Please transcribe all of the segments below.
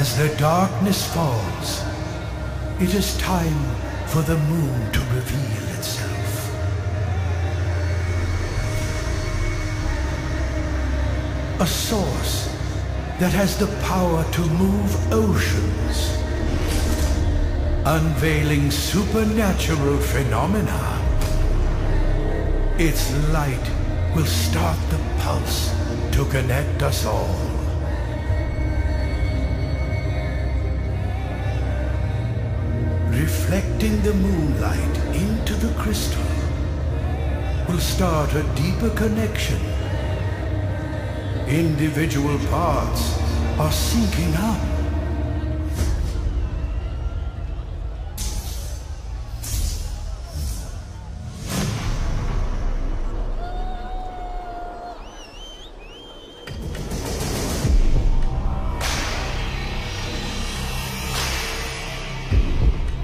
As the darkness falls, it is time for the moon to reveal itself. A source that has the power to move oceans, unveiling supernatural phenomena. Its light will start the pulse to connect us all. Reflecting the moonlight into the crystal will start a deeper connection. Individual parts are syncing up.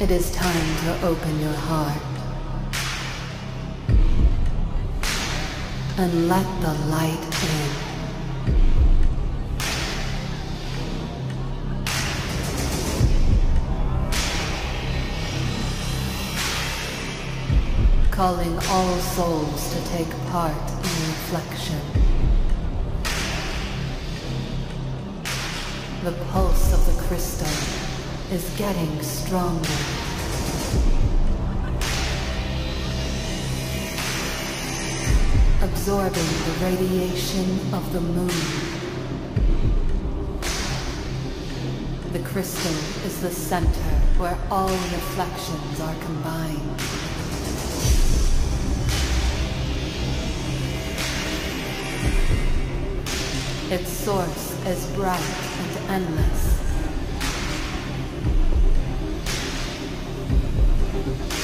It is time to open your heart. And let the light in. Calling all souls to take part in reflection. The pulse of the crystal is getting stronger. Absorbing the radiation of the moon. The crystal is the center where all reflections are combined. Its source is bright and endless.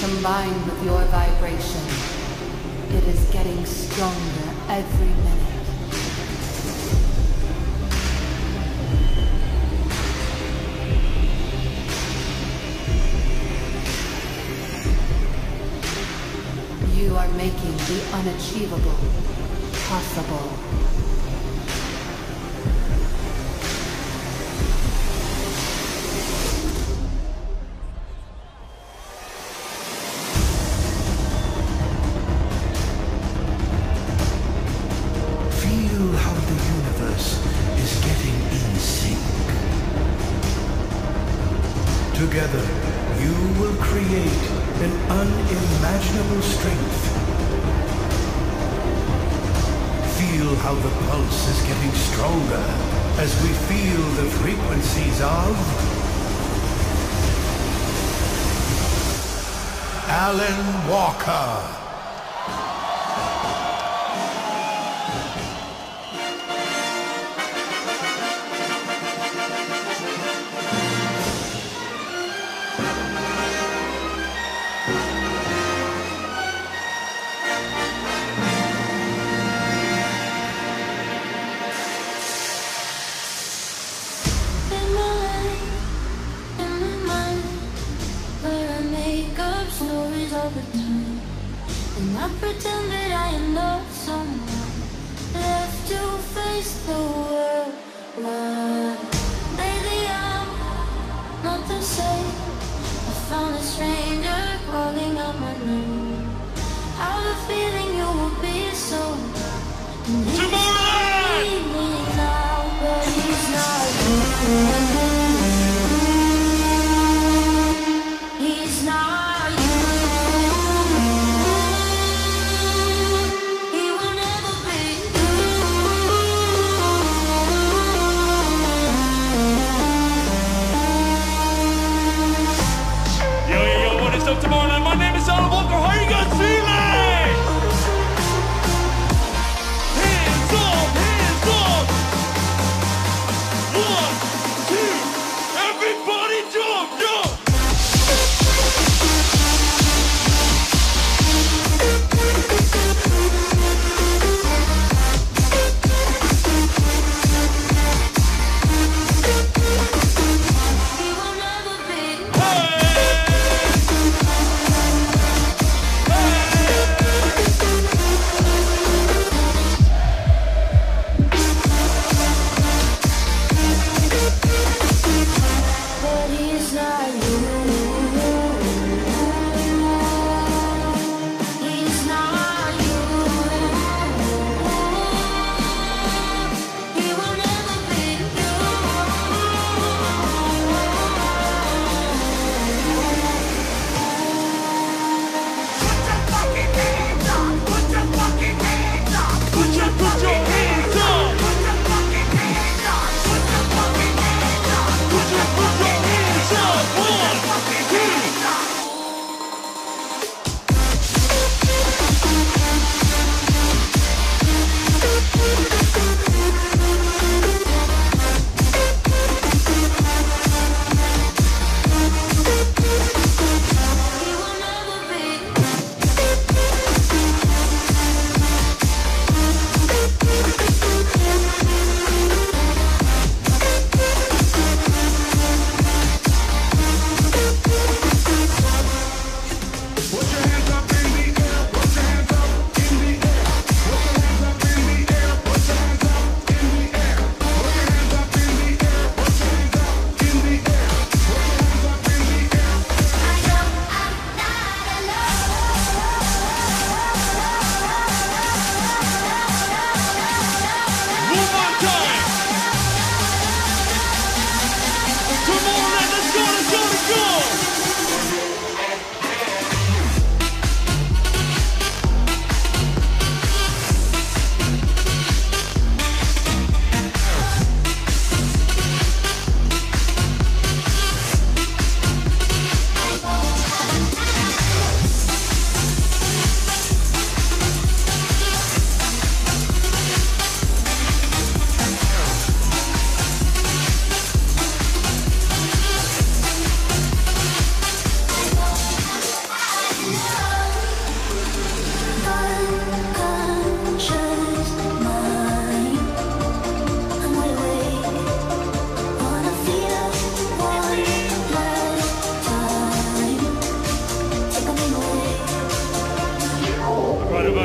Combined with your vibration, it is getting stronger every minute. You are making the unachievable possible. Alan Walker. And I pretend that I am not someone left to face the world. Lately I'm not the same. I found a stranger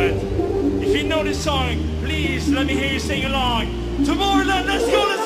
If you know this song, please let me hear you sing along. Tomorrowland, let's go, let's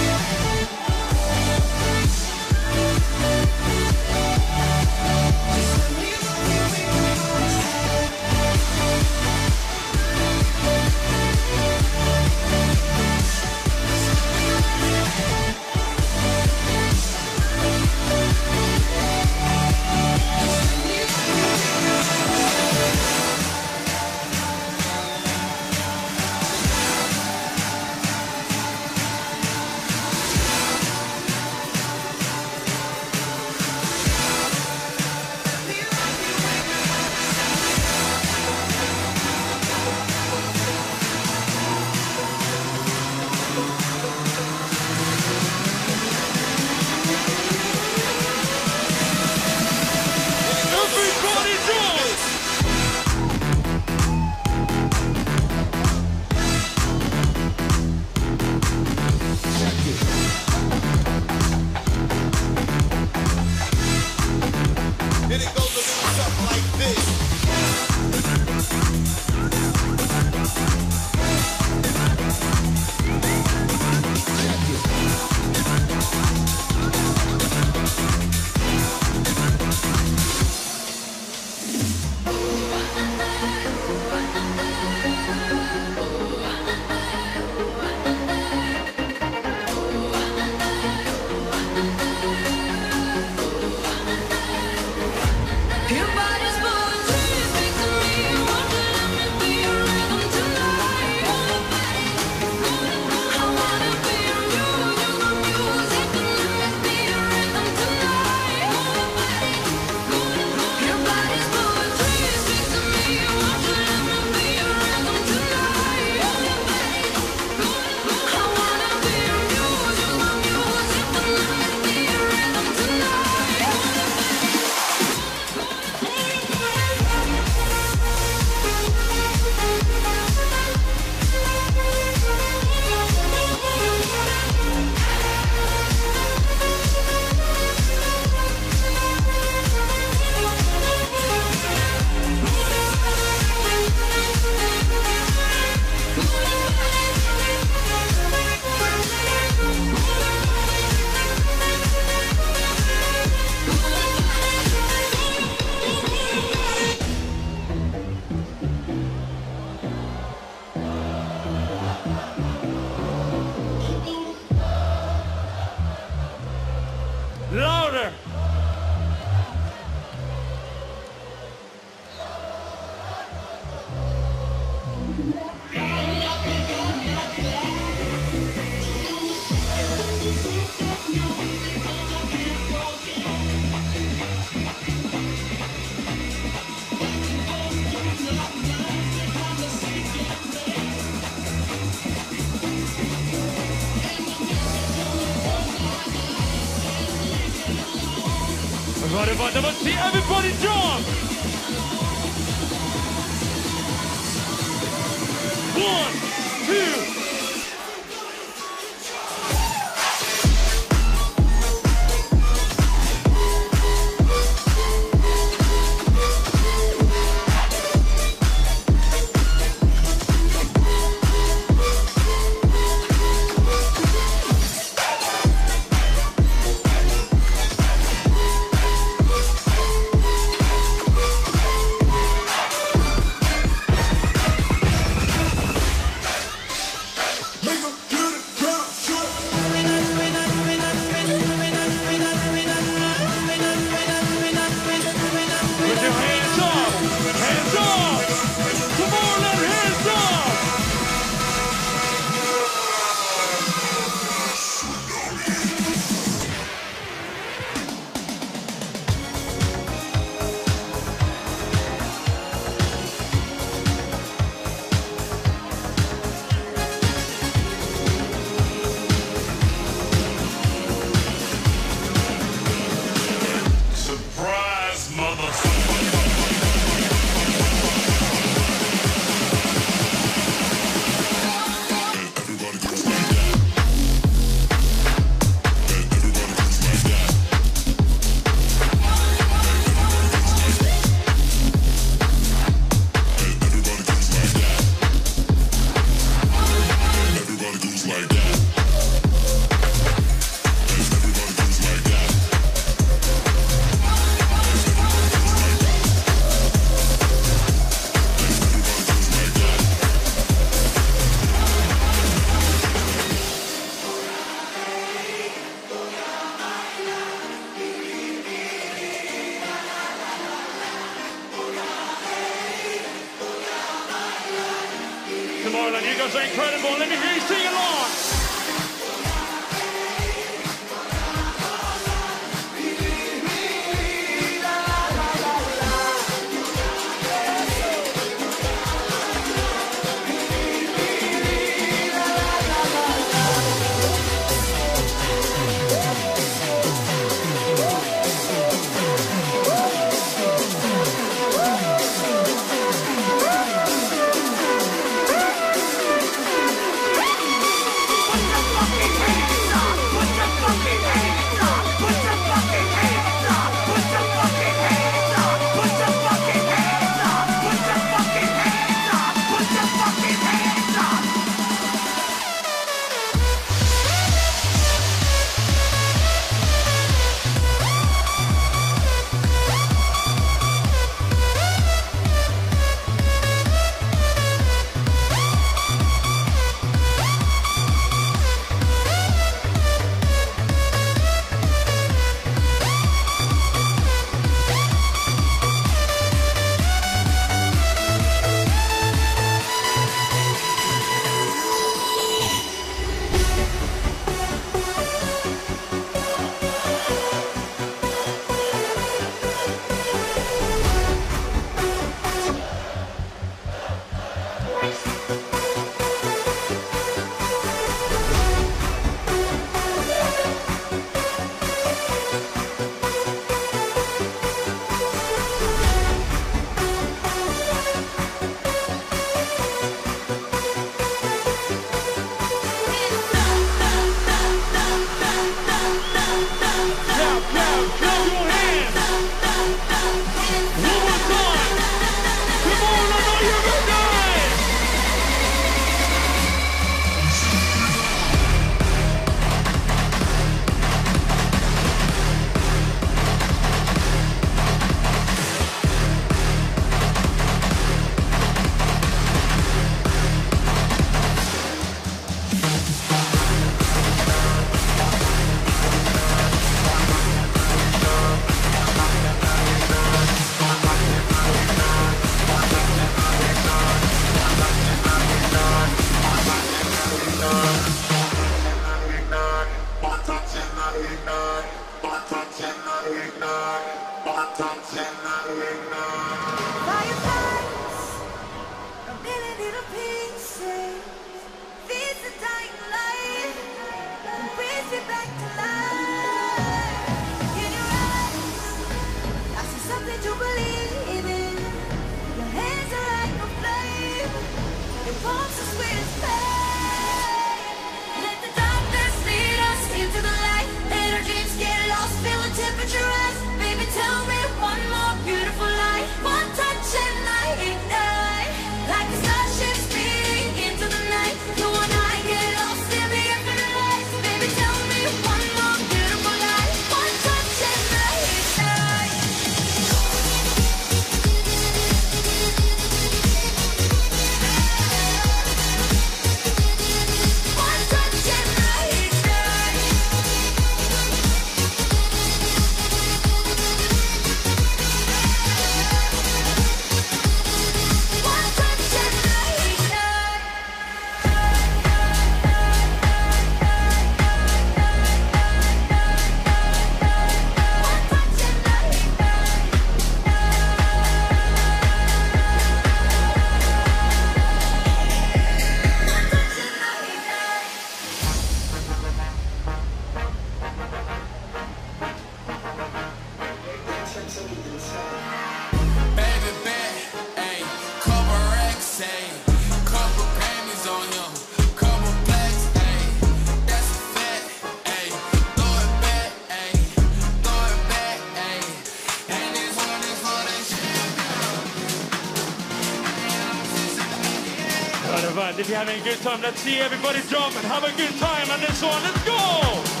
having a good time. Let's see everybody jump and have a good time on this one. Let's go!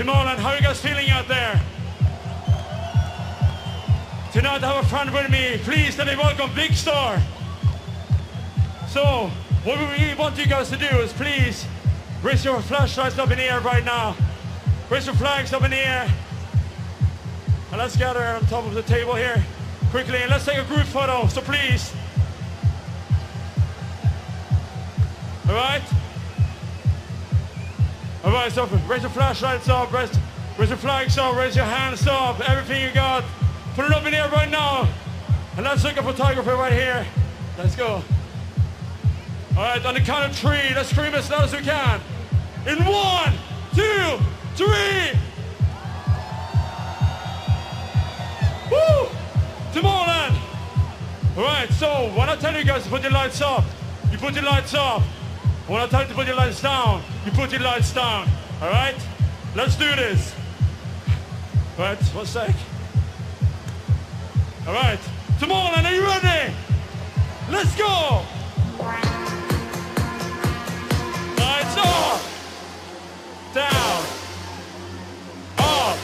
Tomorrowland, how are you guys feeling out there? Tonight I have a friend with me. Please let me welcome Big Star. So, what we really want you guys to do is please raise your flashlights up in the air right now. Raise your flags up in the air. And let's gather on top of the table here quickly and let's take a group photo. So please. All right? All right, so raise your flashlights up, raise, raise your flags up, raise your hands up, everything you got. Put it up in the air right now. And let's take a photographer right here. Let's go. All right, on the count of three, let's scream as loud as we can. In one, two, three. Woo! Tomorrowland. All right, so when I tell you guys to put your lights up, you put your lights up. When I tell you to put your lights down, you put your lights down. All right? Let's do this. All right, one sec. All right, Tomorrowland, are you ready? Let's go. Lights up, down, up,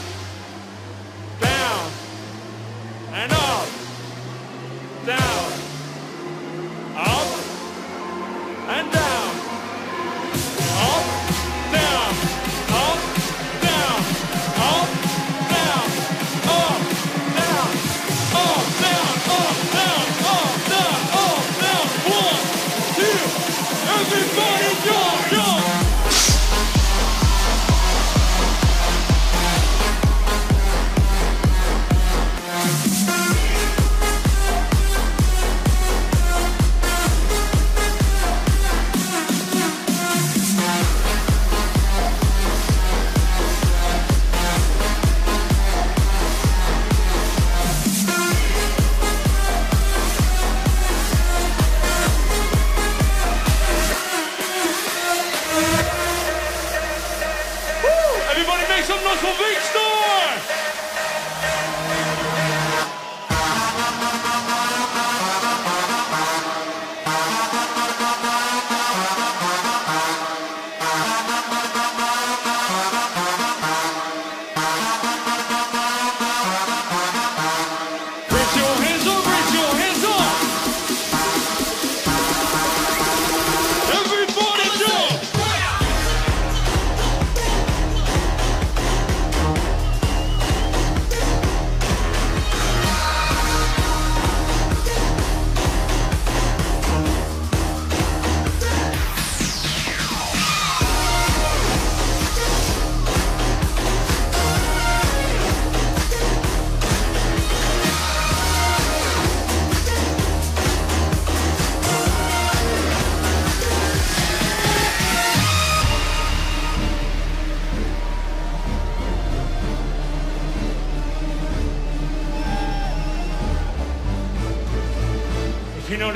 down, and up, down,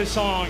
song.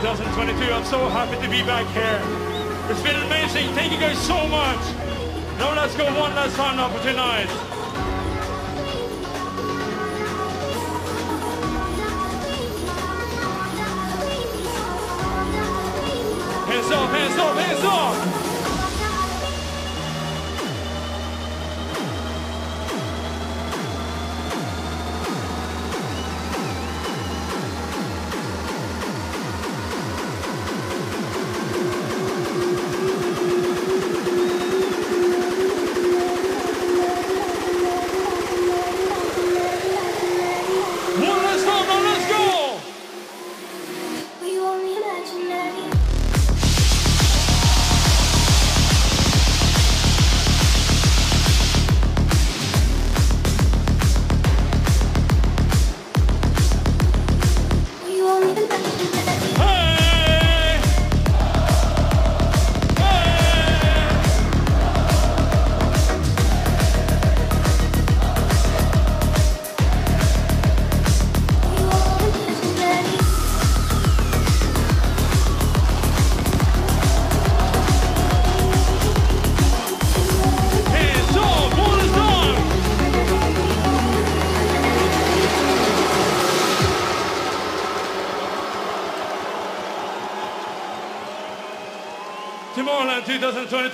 2022. I'm so happy to be back here. It's been amazing. Thank you guys so much. Now let's go one last time now for tonight. Hands up, hands up, hands up!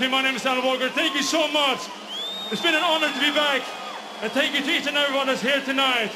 My name is Alan Walker. Thank you so much. It's been an honor to be back. And thank you to each and everyone that's here tonight.